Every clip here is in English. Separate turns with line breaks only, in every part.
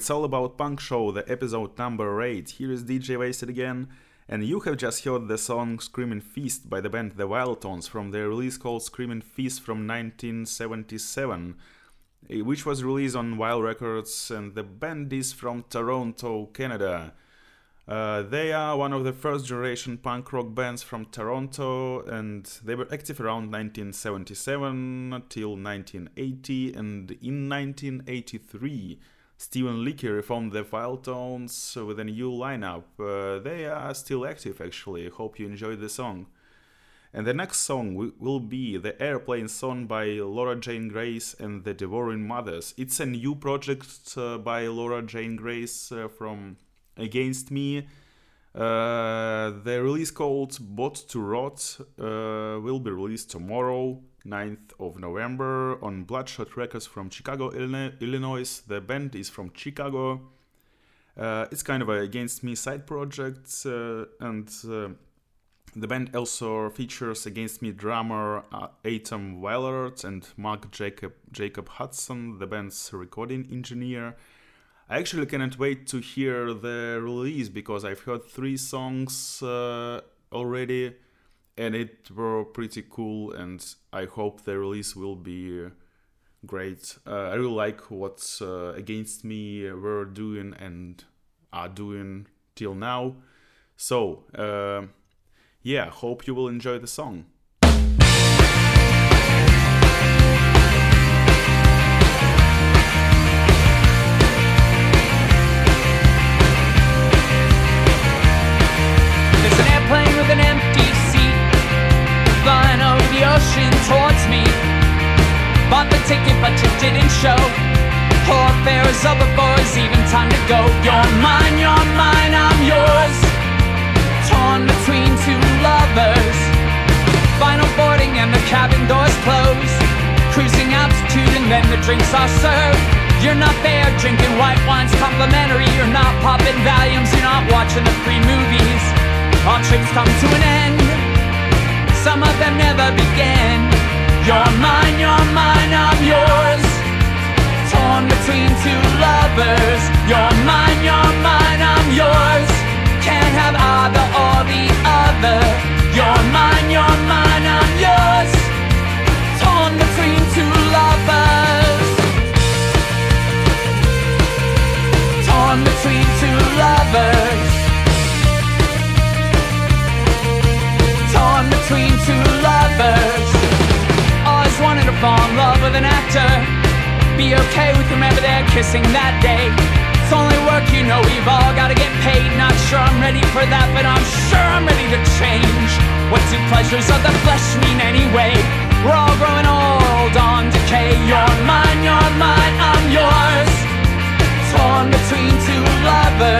It's all about Punk Show, the episode number 8. Here is DJ Wasted again, and you have just heard the song Screaming Fist by the band The Viletones from their release called Screaming Fist from 1977, eh, which was released on Vile Records, and the band is from Toronto, Canada. Uh, they are one of the first generation punk rock bands from Toronto, and they were active around 1977 till 1980. And in 1983, Steven Leckie reformed the Viletones with a new lineup. Uh, they are still active, actually. Hope you enjoyed the song. And the next song will be the Airplane song by Laura Jane Grace and the Devouring Mothers. It's a new project uh, by Laura Jane Grace uh, from Against Me. Uh, the release called Bought to Rot uh, will be released tomorrow, 9th of November, on Bloodshot Records from Chicago, Illinois. The band is from Chicago. Uh, it's kind of a Against Me side project, uh, and uh, the band also features Against Me drummer uh, Atom Willard and Mark Jacob, Jacob Hudson, the band's recording engineer. I actually cannot wait to hear the release because I've heard three songs uh, already and it were pretty cool and I hope the release will be great. Uh, I really like what uh, Against Me were doing and are doing till now. So, uh, yeah, hope you will enjoy the song.
Show. Whole affair is over, boys. Even time to go. You're mine, you're mine, I'm yours. Torn between two lovers. Final boarding and the cabin doors close. Cruising altitude and then the drinks are served. You're not there drinking white wines complimentary. You're not popping Valiums. You're not watching the free movies. All trips come to an end. Some of them never began. You're mine, you're mine, I'm yours. Torn between two lovers. You're mine, you're mine, I'm yours. Can't have either or the other. You're mine, you're mine, I'm yours. Torn between two lovers. Torn between two lovers. Torn between two lovers. Always wanted to fall in love with an actor. Be okay with whomever they're kissing that day. It's only work, you know, we've all gotta get paid. Not sure I'm ready for that, but I'm sure I'm ready to change. What do pleasures of the flesh mean anyway? We're all growing old on decay. You're mine, you're mine, I'm yours. Torn between two lovers.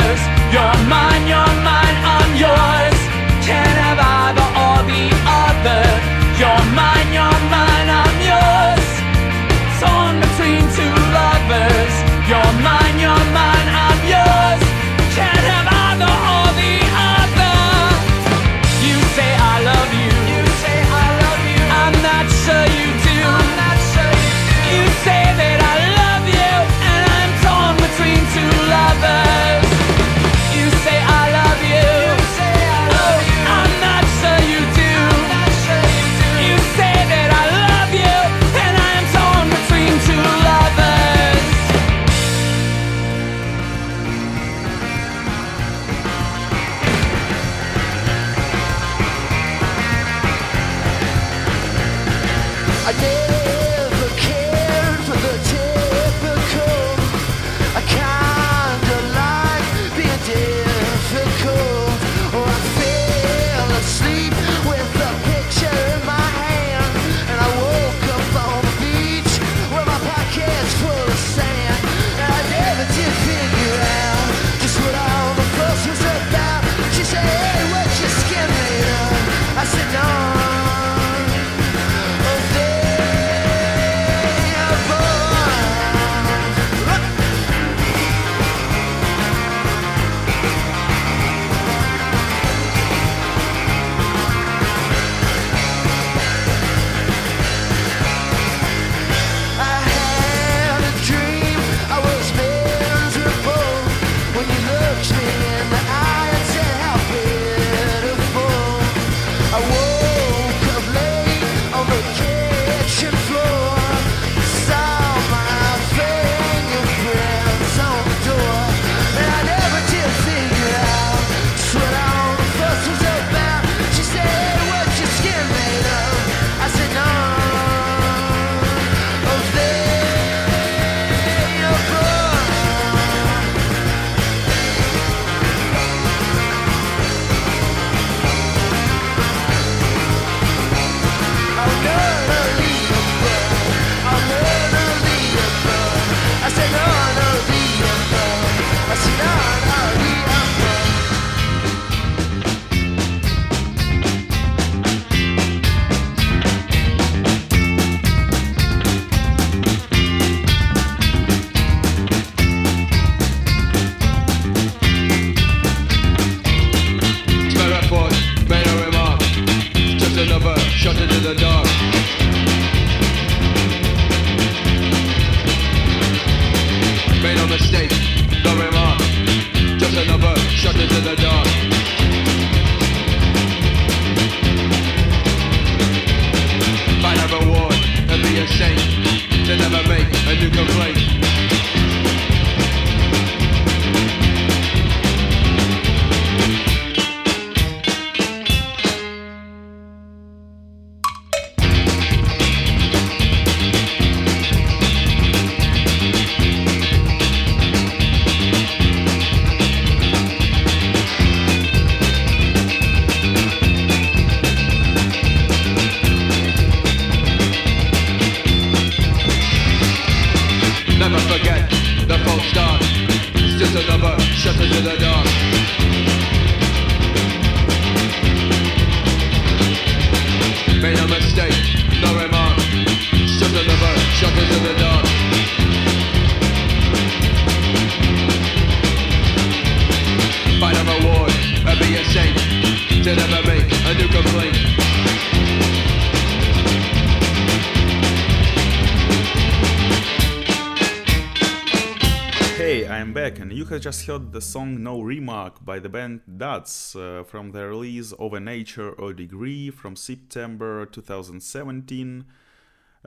Heard the song No Remark by the band Duds uh, from the release a Nature or Degree from September 2017.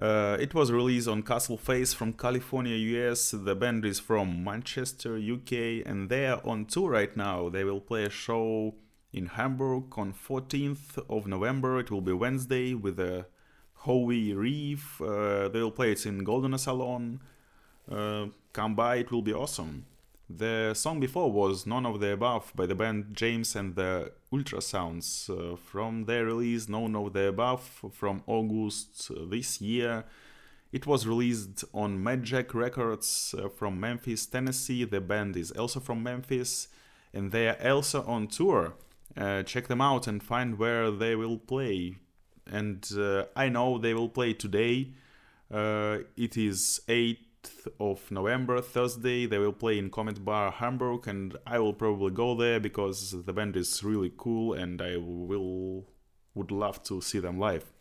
Uh, it was released on Castle Face from California, US. The band is from Manchester, UK, and they are on tour right now. They will play a show in Hamburg on 14th of November. It will be Wednesday with a Howie Reef. Uh, they will play it in Golden Salon. Uh, come by, it will be awesome. The song before was None of the Above by the band James and the Ultrasounds uh, from their release None of the Above from August this year. It was released on Mad Jack Records uh, from Memphis, Tennessee. The band is also from Memphis and they are also on tour. Uh, check them out and find where they will play. And uh, I know they will play today. Uh, it is 8th of November, Thursday. They will play in Comet Bar, Hamburg, and I will probably go there because the band is really cool and I will would love to see them live.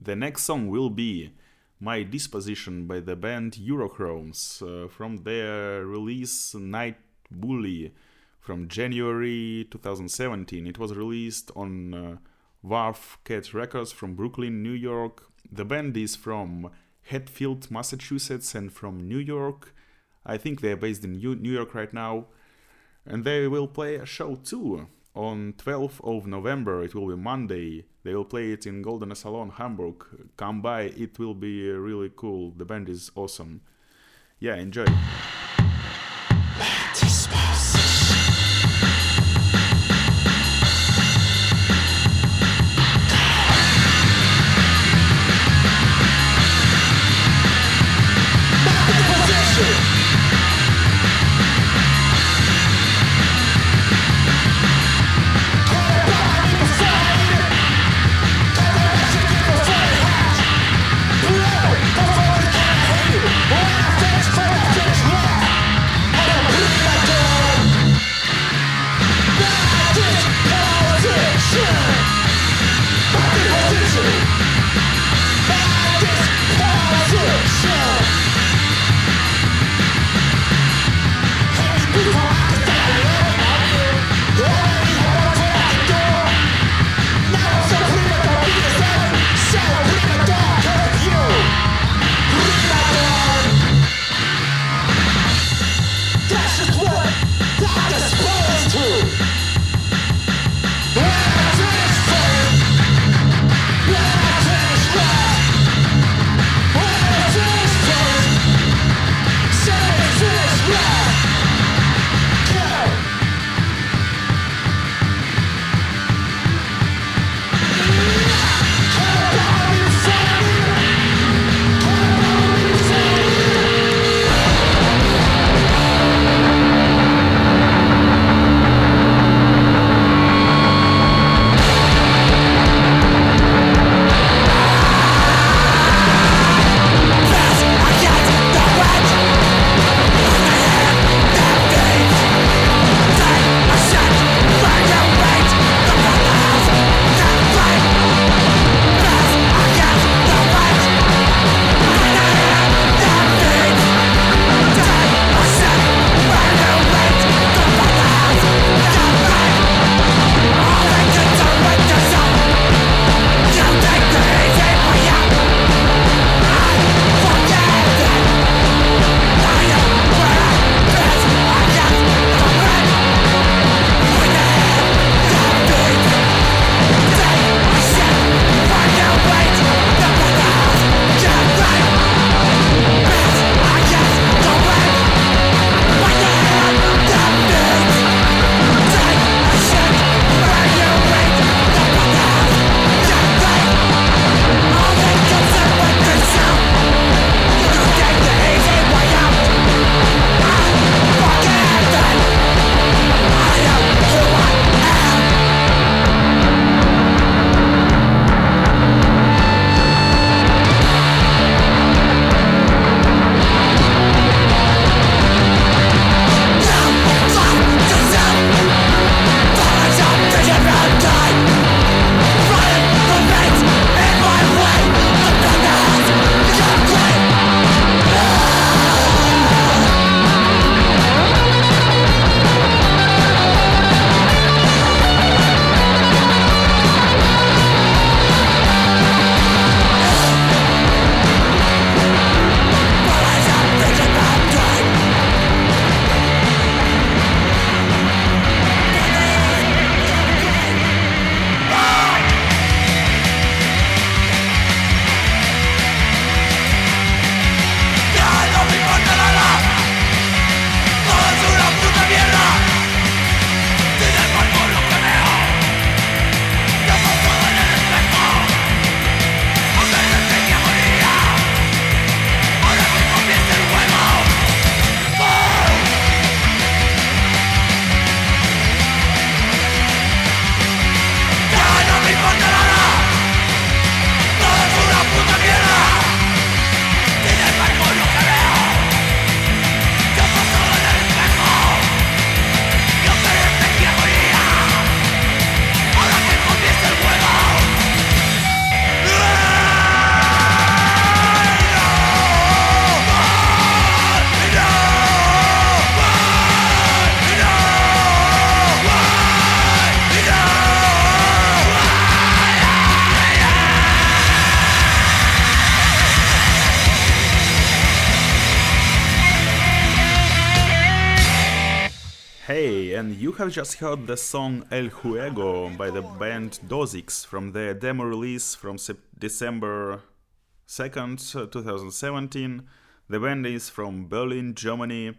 The next song will be My Disposition by the band Eurochromes uh, from their release Night Bully from January 2017. It was released on uh, Wharf Cat Records from Brooklyn, New York. The band is from Hatfield, Massachusetts, and from New York. I think they are based in New New York right now. And they will play a show too on 12th of November. It will be Monday. They will play it in Golden Salon, Hamburg. Come by, it will be really cool. The band is awesome. Yeah, enjoy. Have just heard the song El Juego by the band Dozix from their demo release from December 2nd, 2017. The band is from Berlin, Germany.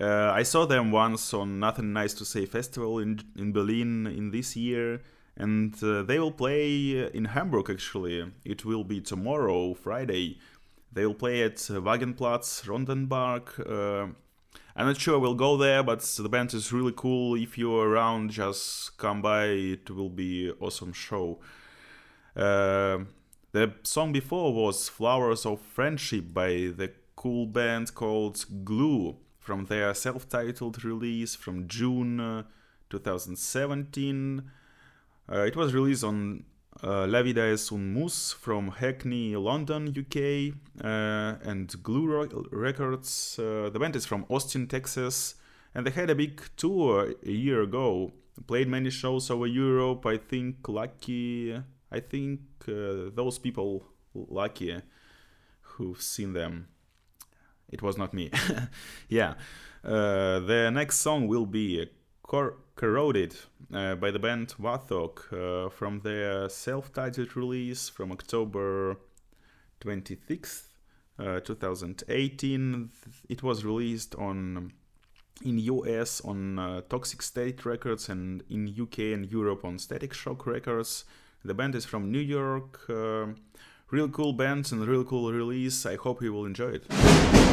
Uh, I saw them once on Nothing Nice to Say festival in, in Berlin in this year, and uh, they will play in Hamburg actually. It will be tomorrow, Friday. They will play at Wagenplatz, Rondenbarg. Uh, I'm not sure we'll go there, but the band is really cool. If you're around, just come by. It will be awesome show. Uh, the song before was Flowers of Friendship by the cool band called Glue from their self-titled release from June uh, 2017. Uh, it was released on uh, La Vida es un from Hackney, London, UK, uh, and Glue Records. Uh, the band is from Austin, Texas, and they had a big tour a year ago. Played many shows over Europe. I think lucky. I think uh, those people lucky who've seen them. It was not me. yeah. Uh, the next song will be a Cor- Corroded uh, by the band Warthog uh, from their self titled release from October 26th, uh, 2018. It was released on in US on uh, Toxic State Records and in UK and Europe on Static Shock Records. The band is from New York. Uh, real cool band and real cool release. I hope you will enjoy it.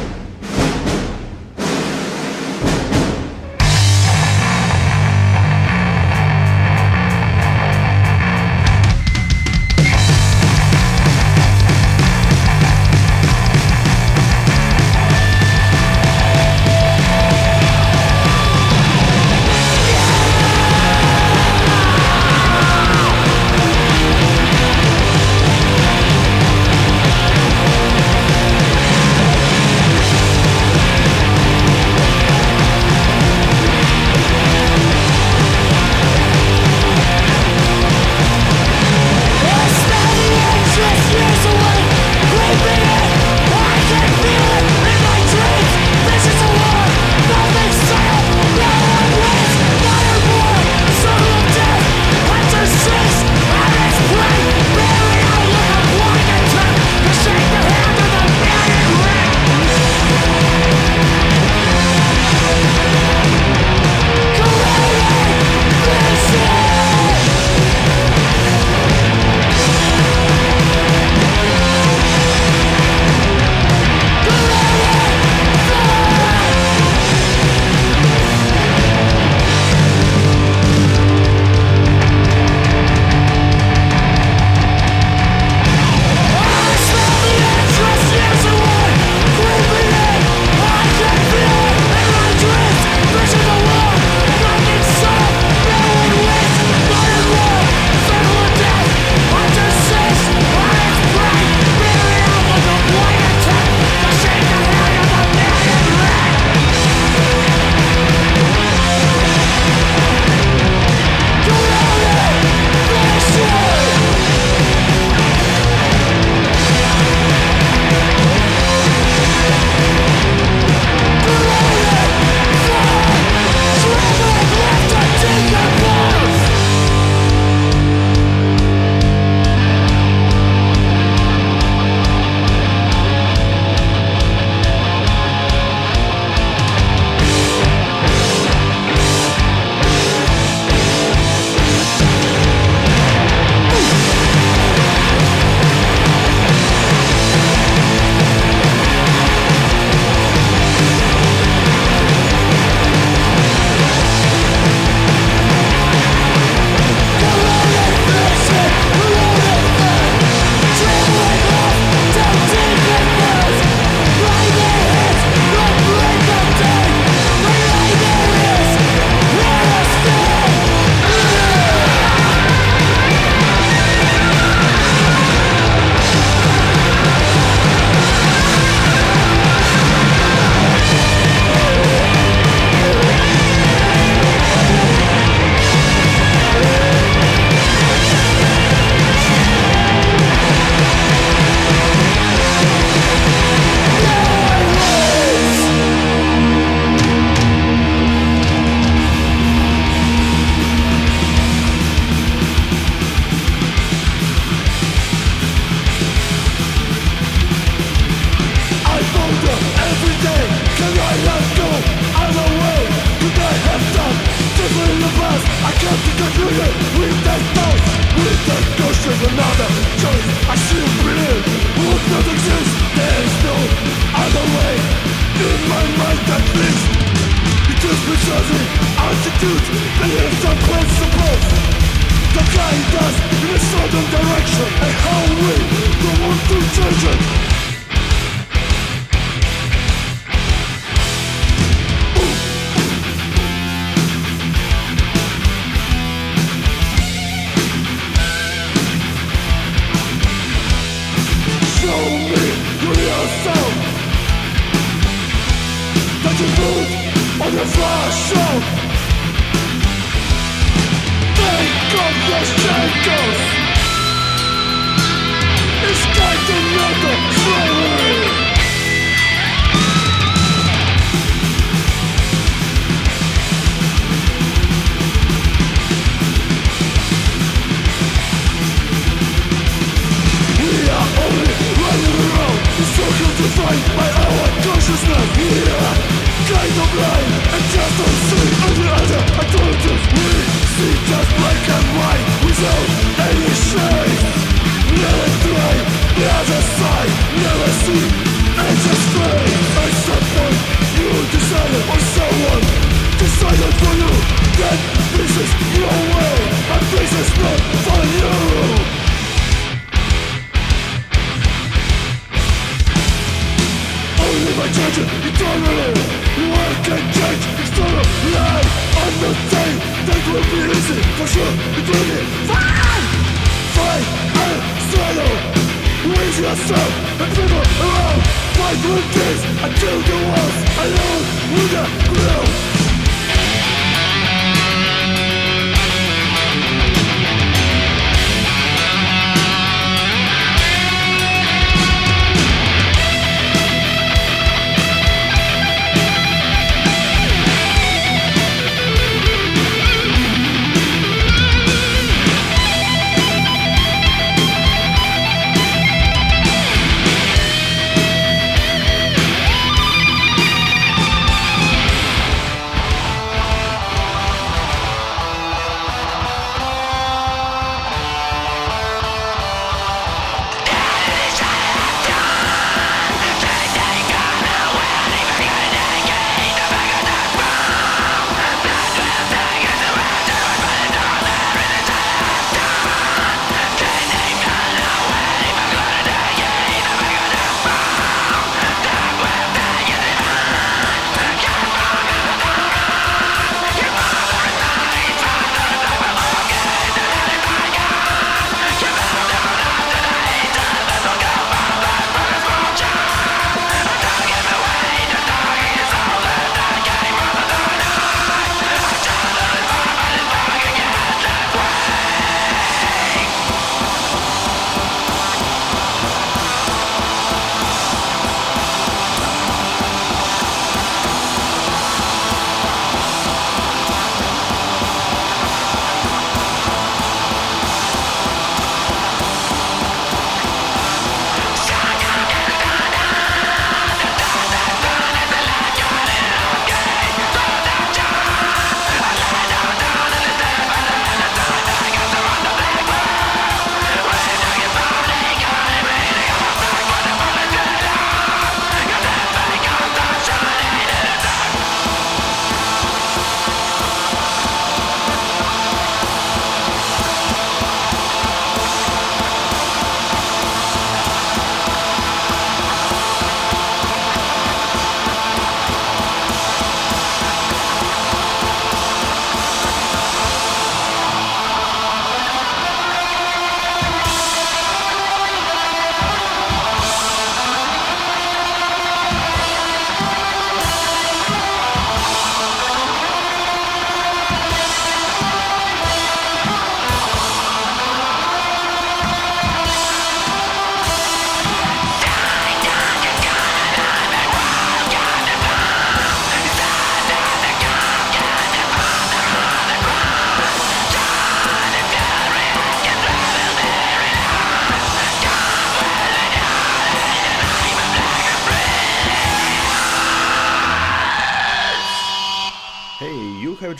Show me yourself That you put on your your shackles Escape the slavery circles defined by our consciousness. Here, kind of blind and just don't see any other alternatives. We see just black and white without any shade. Never try the other side, never see and just fade At some point you decided or someone. Decided for you. That this is your way and this is not for you Only by changing eternally One can change external life I'm not saying that will be easy For sure it will be fine Fight and struggle With yourself and people around Fight with this until the walls alone with the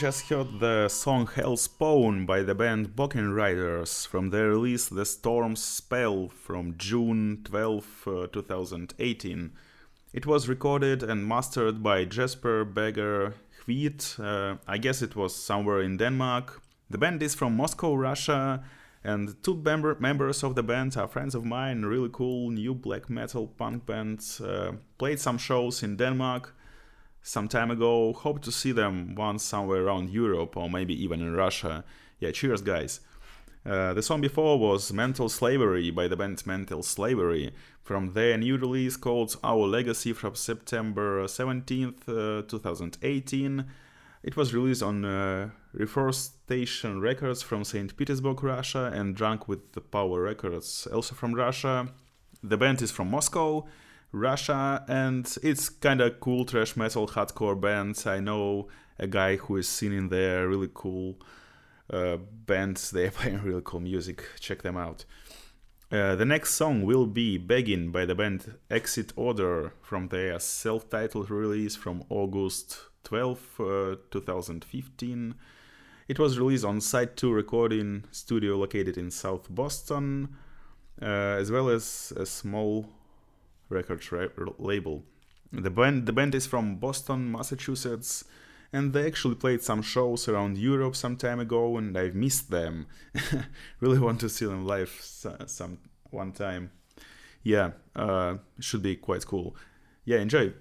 just heard the song Hell's Hellspawn by the band Boken Riders from their release The Storm's Spell from June 12, uh, 2018. It was recorded and mastered by Jesper Begger Hvit. Uh, I guess it was somewhere in Denmark. The band is from Moscow, Russia, and two member- members of the band are friends of mine. Really cool new black metal punk band. Uh, played some shows in Denmark some time ago. Hope to see them once somewhere around Europe or maybe even in Russia. Yeah, cheers, guys. Uh, the song before was Mental Slavery by the band Mental Slavery from their new release called Our Legacy from September 17th, uh, 2018. It was released on uh, Reforestation Records from St. Petersburg, Russia, and Drunk with the Power Records, also from Russia. The band is from Moscow, Russia, and it's kind of cool thrash metal hardcore bands. I know a guy who is singing there, really cool uh, bands. They are playing really cool music. Check them out. Uh, the next song will be Begging by the band Exit Order from their self titled release from August 12, uh, 2015. It was released on Site 2 Recording Studio located in South Boston, uh, as well as a small record ra- label. The band, the band is from Boston, Massachusetts, and they actually played some shows around Europe some time ago, and I've missed them. really want to see them live some one time. Yeah, uh, should be quite cool. Yeah, enjoy.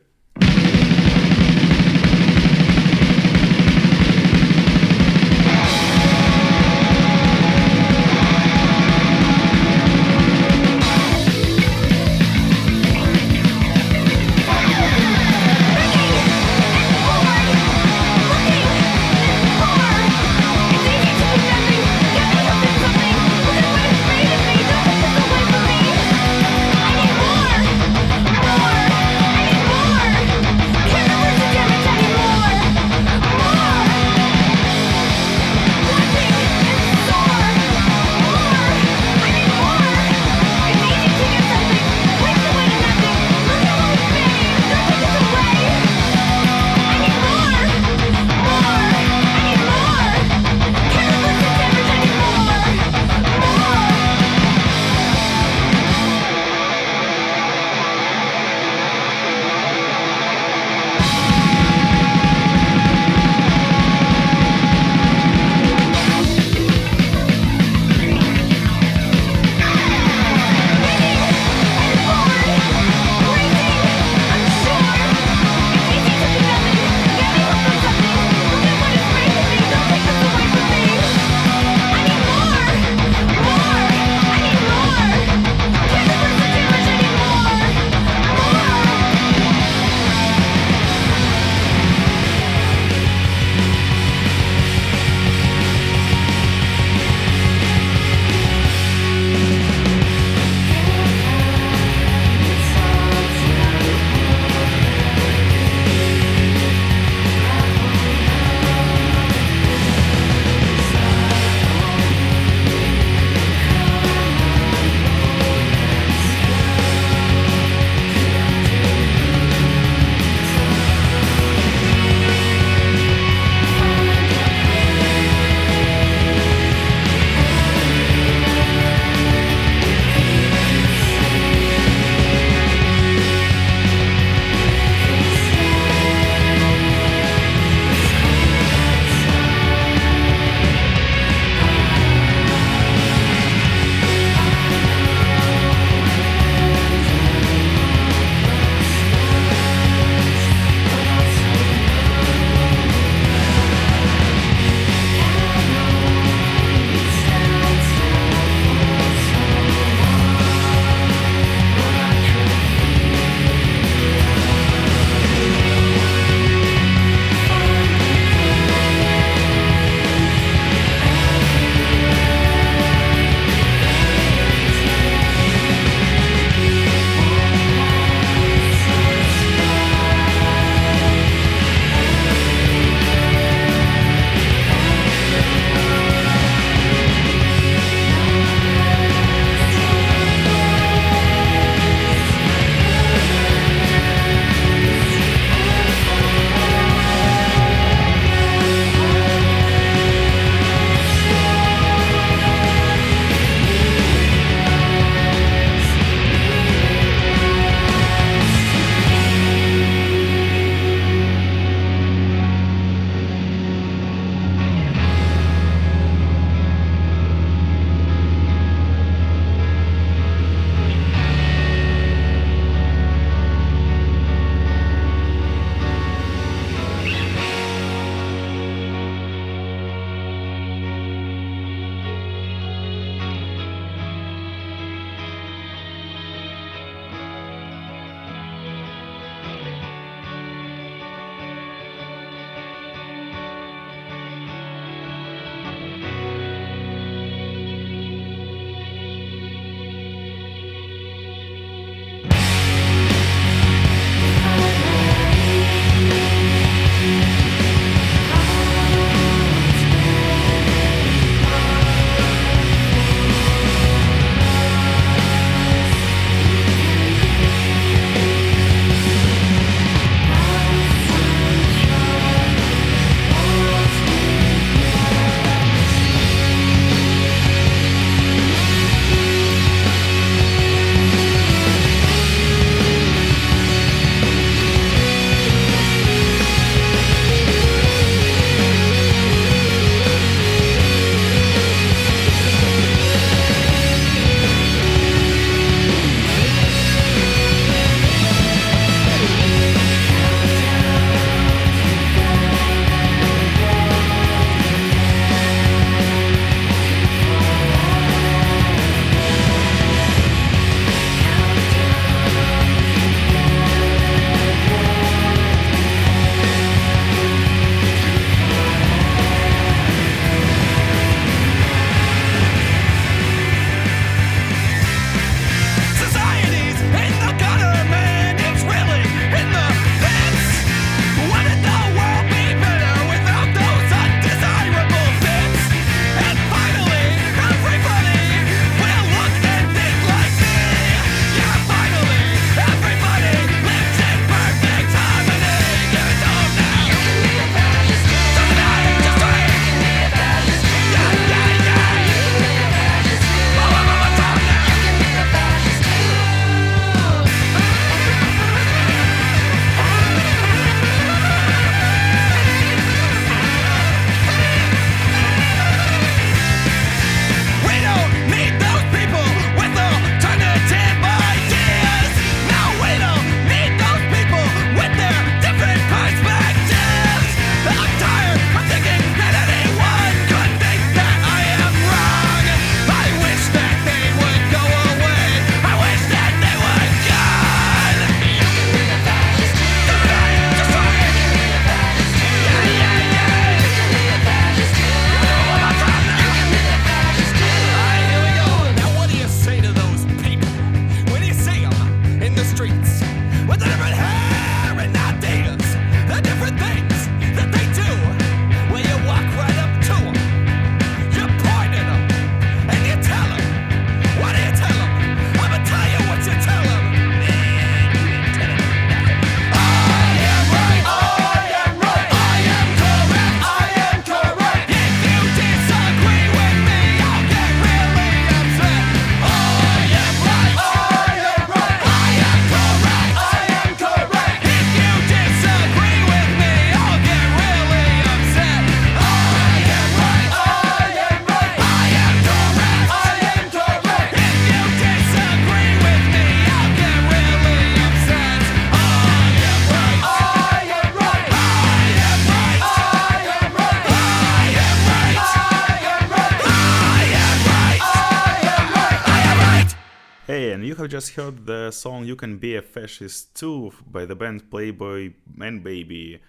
Heard the song You Can Be a Fascist Too by the band Playboy Manbaby.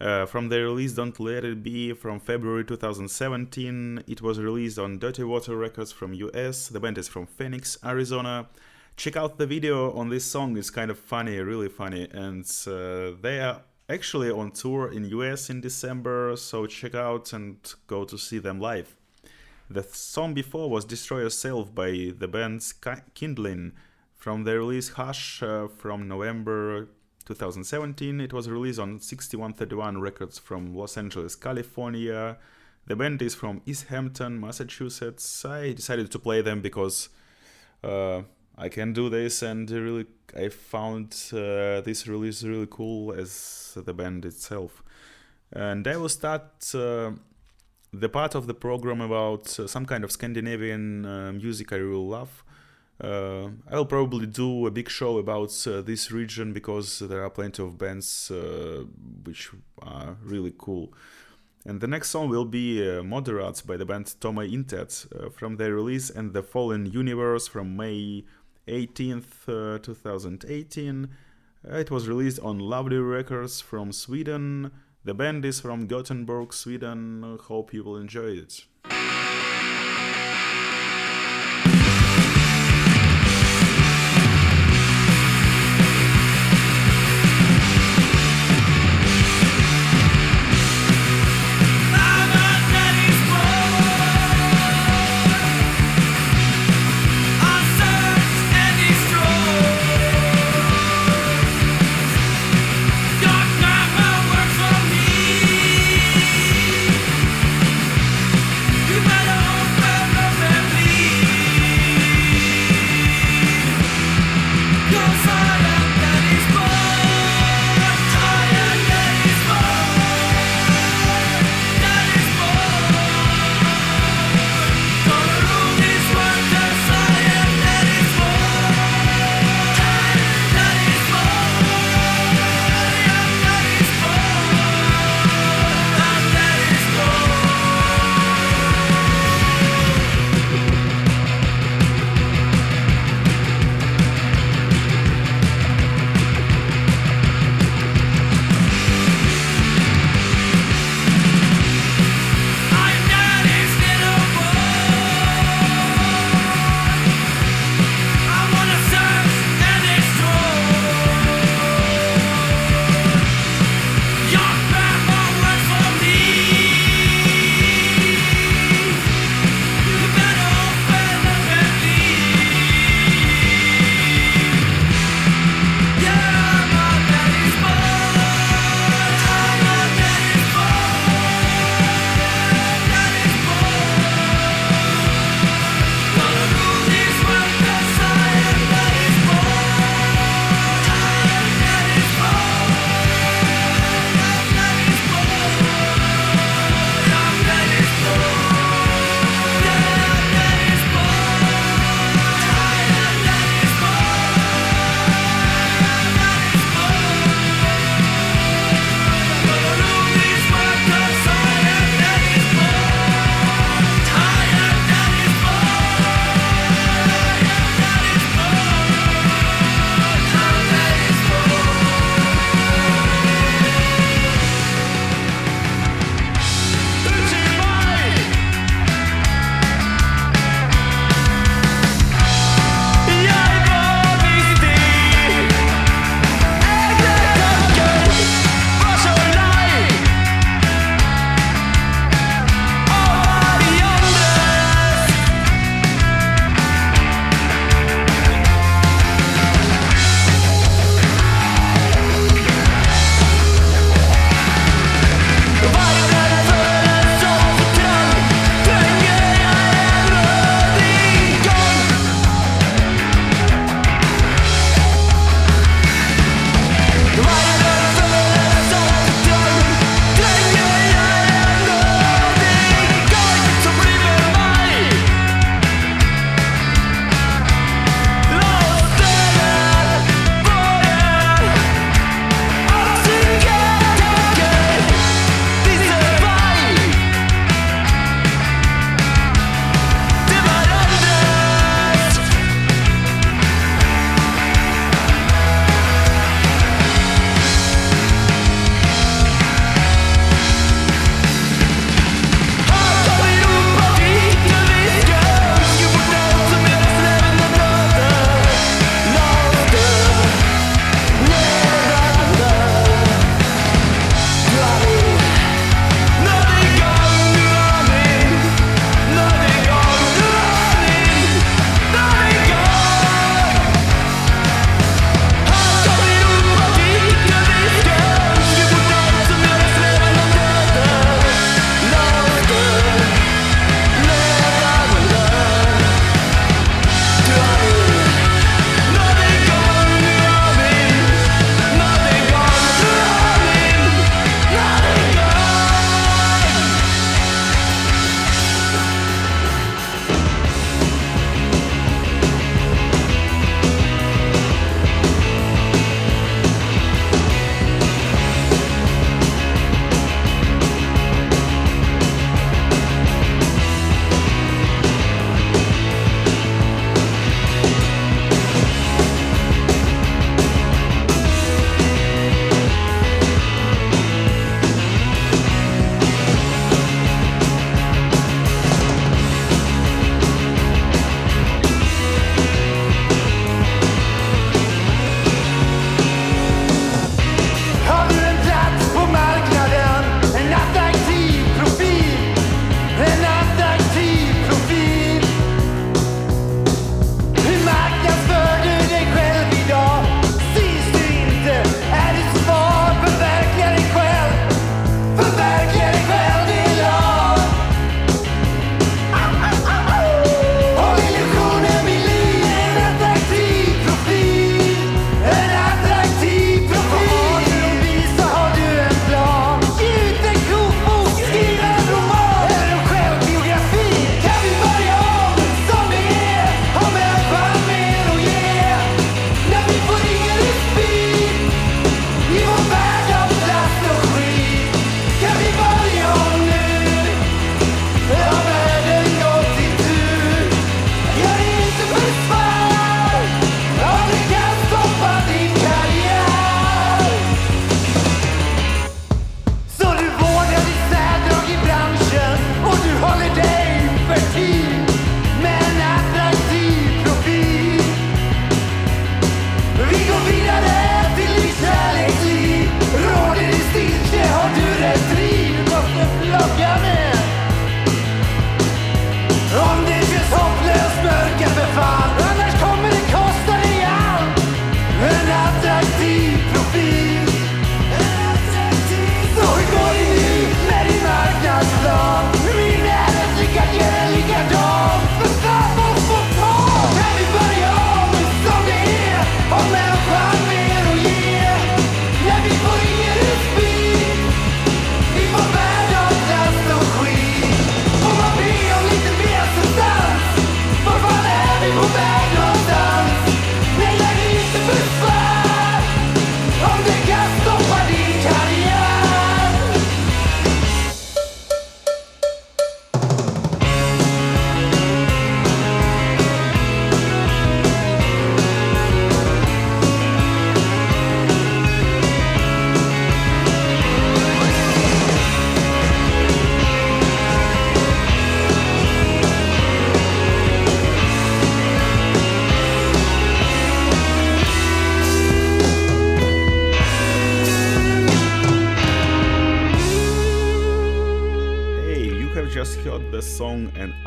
Uh, from the release Don't Let It Be from February 2017, it was released on Dirty Water Records from US. The band is from Phoenix, Arizona. Check out the video on this song, it's kind of funny, really funny, and uh, they are actually on tour in US in December, so check out and go to see them live. The song before was Destroy Yourself by the band Kindling from the release Hush uh, from November 2017. It was released on 6131 Records from Los Angeles, California. The band is from East Hampton, Massachusetts. I decided to play them because uh, I can do this, and really, I found uh, this release really cool as the band itself. And I will start uh, the part of the program about uh, some kind of Scandinavian uh, music I really love. Uh, I'll probably do a big show about uh, this region because there are plenty of bands uh, which are really cool. And the next song will be uh, Moderats by the band Toma Intet from their release and the Fallen Universe from May 18th, 2018. it was released on Lovely Records from Sweden. The band is from Gothenburg, Sweden. Hope you will enjoy it.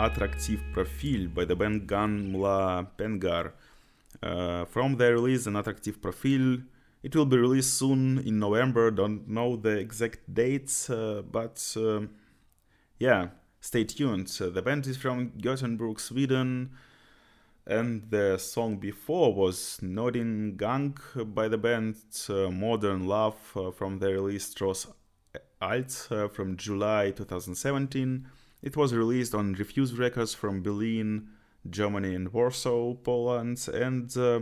Attractive Profil by the band Gun Mla Pengar. Uh, from their release An Attractive profile. it will be released soon in November, don't know the exact dates, uh, but um, yeah, stay tuned. Uh, the band is from Gothenburg, Sweden, and the song before was Nodin Gang by the band uh, Modern Love uh, from their release Tross Alt uh, from July 2017. It was released on Refuse Records from Berlin, Germany, and Warsaw, Poland, and uh,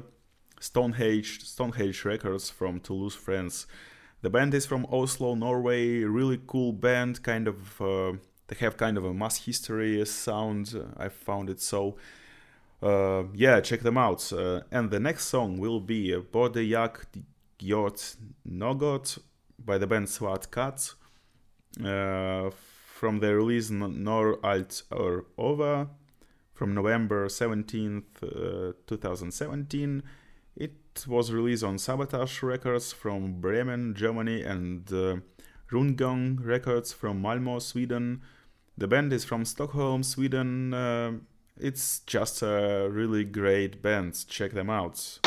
Stonehenge Stonehenge Records from Toulouse, France. The band is from Oslo, Norway. Really cool band. Kind of uh, they have kind of a Masshysteri sound. I found it so. Uh, yeah, check them out. Uh, and the next song will be Bode Jak Gjort Nogot by the band Swat Cat uh, from the release Nor Alt or Ova from November 17th, uh, 2017. It was released on Sabotage Records from Bremen, Germany, and uh, Rundgång Records from Malmö, Sweden. The band is from Stockholm, Sweden. Uh, it's just a really great band. Check them out.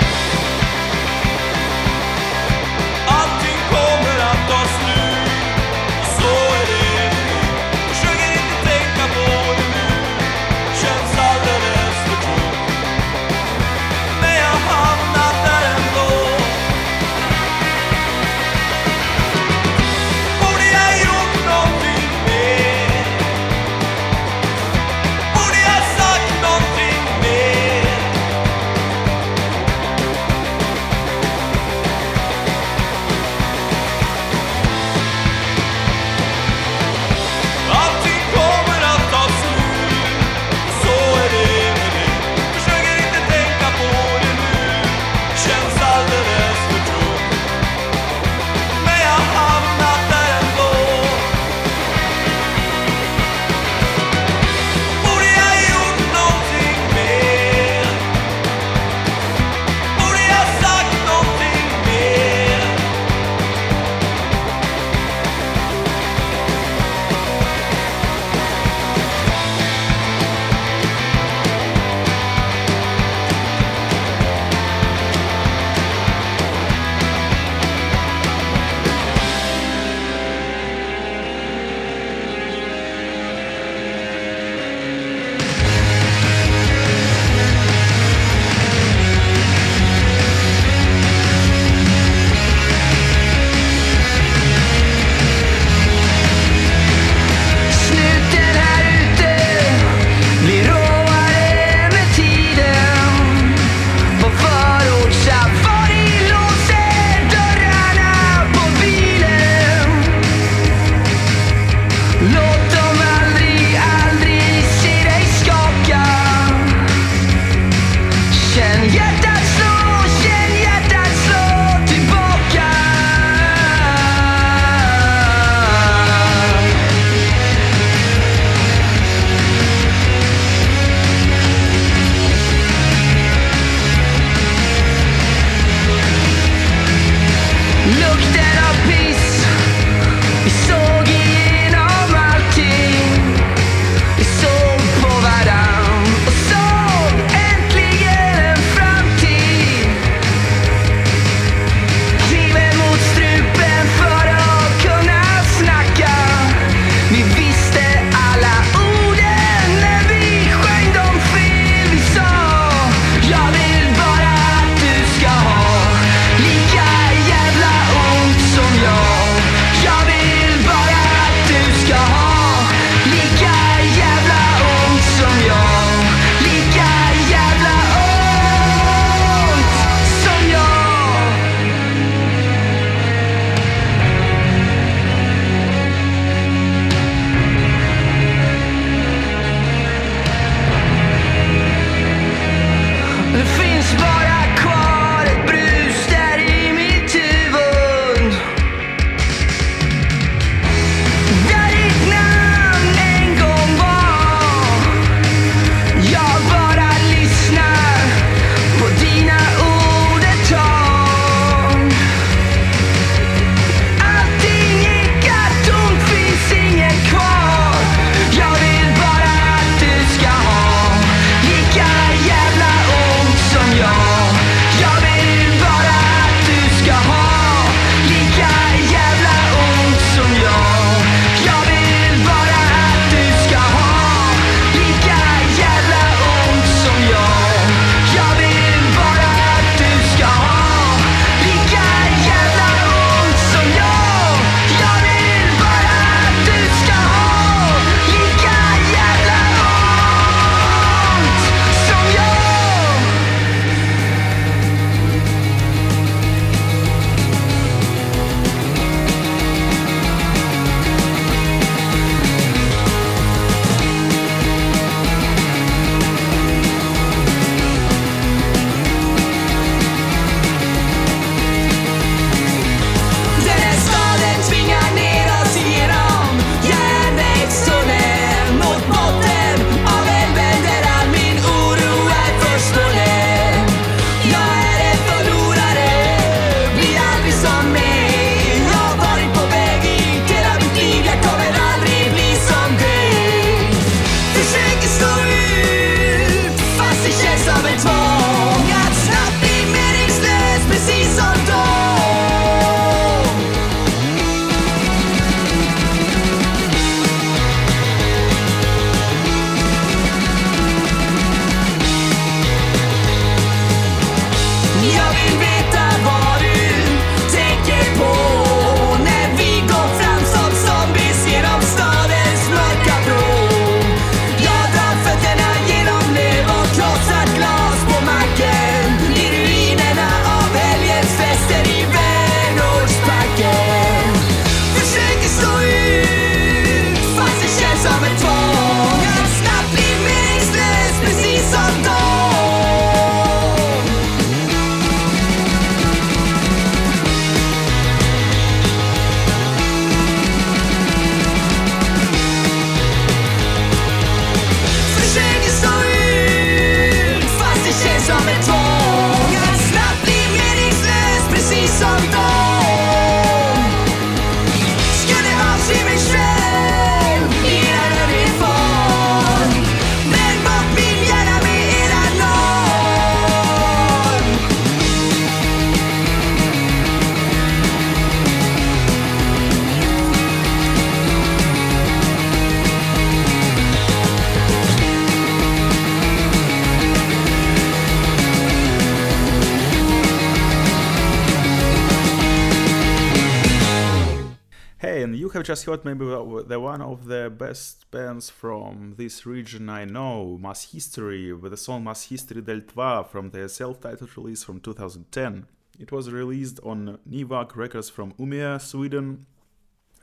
Just heard maybe the one of the best bands from this region I know, Masshysteri, with the song Masshysteri del Tva from their self-titled release from 2010. It was released on Nivak Records from Umeå, Sweden.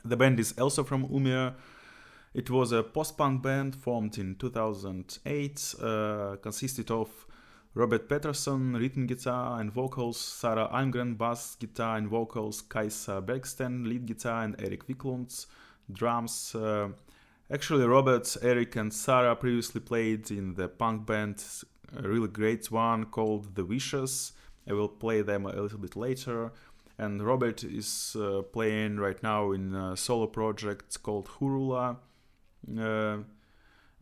The band is also from Umeå. It was a post-punk band formed in 2008, uh, consisted of Robert Pettersson, rhythm guitar and vocals, Sarah Almgren, bass guitar and vocals, Kajsa Bergsten, lead guitar, and Eric Wiklunds, drums. Uh, actually, Robert, Eric, and Sarah previously played in the punk band, a really great one called The Vicious. I will play them a little bit later. And Robert is uh, playing right now in a solo project called Hurula. Uh,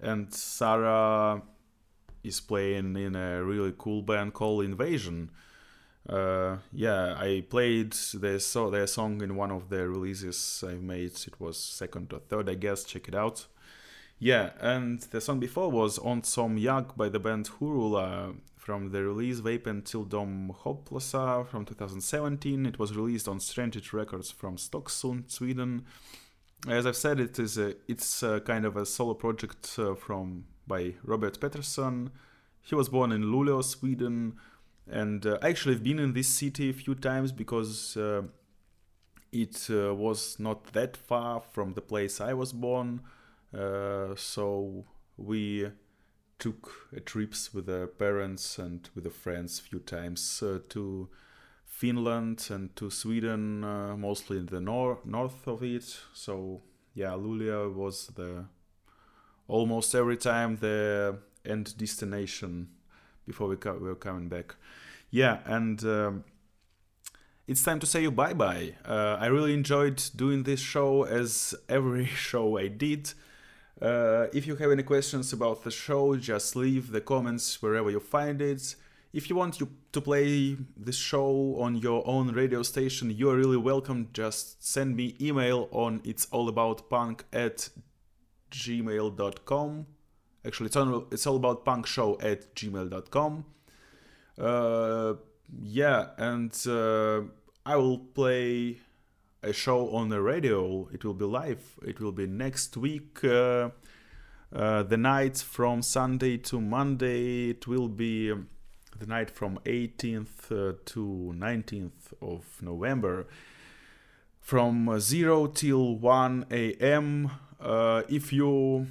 and Sarah is playing in a really cool band called Invasion. Uh, yeah, I played their, so- their song in one of the releases I made. It was second or third, I guess. Check it out. Yeah, and the song before was On Som Yak by the band Hurula from the release Vapen till Dom Hopplösa from 2017. It was released on Strange Records from Stocksund, Sweden. As I've said, it is a, it's a kind of a solo project uh, from by Robert Pettersson. He was born in Luleå, Sweden, and uh, actually I've been in this city a few times because uh, it uh, was not that far from the place I was born. Uh, so we took trips with the parents and with the friends a few times uh, to Finland and to Sweden, uh, mostly in the nor- north of it. So yeah, Luleå was the almost every time the end destination before we, co- we were coming back. Yeah, and um, it's time to say you bye bye. Uh, I really enjoyed doing this show as every show I did. Uh, if you have any questions about the show, just leave the comments wherever you find it. If you want you to play this show on your own radio station, you are really welcome. Just send me email on it's all about punk at gmail.com. Actually, it's, on, it's all about punk show at gmail.com. Uh, yeah, and uh, I will play a show on the radio. It will be live. It will be next week. Uh, uh, the night from Sunday to Monday. It will be um, the night from 18th uh, to 19th of November. From uh, 0 till 1 a.m. Uh, if you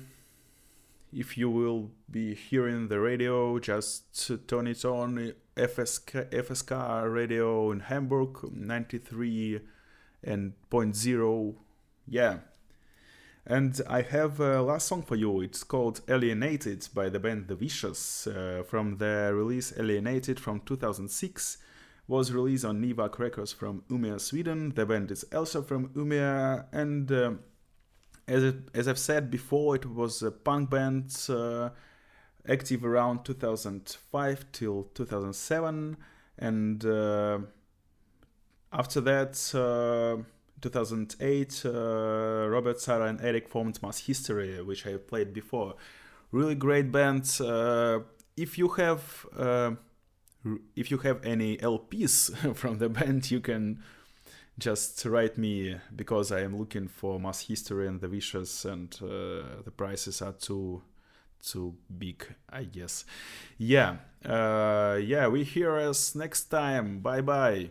if you will be hearing the radio, just turn it on. FSK, FSK radio in Hamburg, 93 and point zero. Yeah. And I have a last song for you. It's called Alienated by the band The Vicious uh, from their release Alienated from 2006. Was released on Nivak Records from Umeå, Sweden. The band is also from Umeå, and um, as as I've said before, it was a punk band uh, active around 2005 till 2007, and uh, after that, uh, 2008, uh, Robert, Sarah, and Eric formed Masshysteri, which I played before. Really great band. Uh, if you have uh, if you have any LPs from the band, you can just write me because I am looking for Masshysteri and the Vicious, and uh, the prices are too too big, I guess. Yeah, uh, yeah. We hear us next time. Bye bye.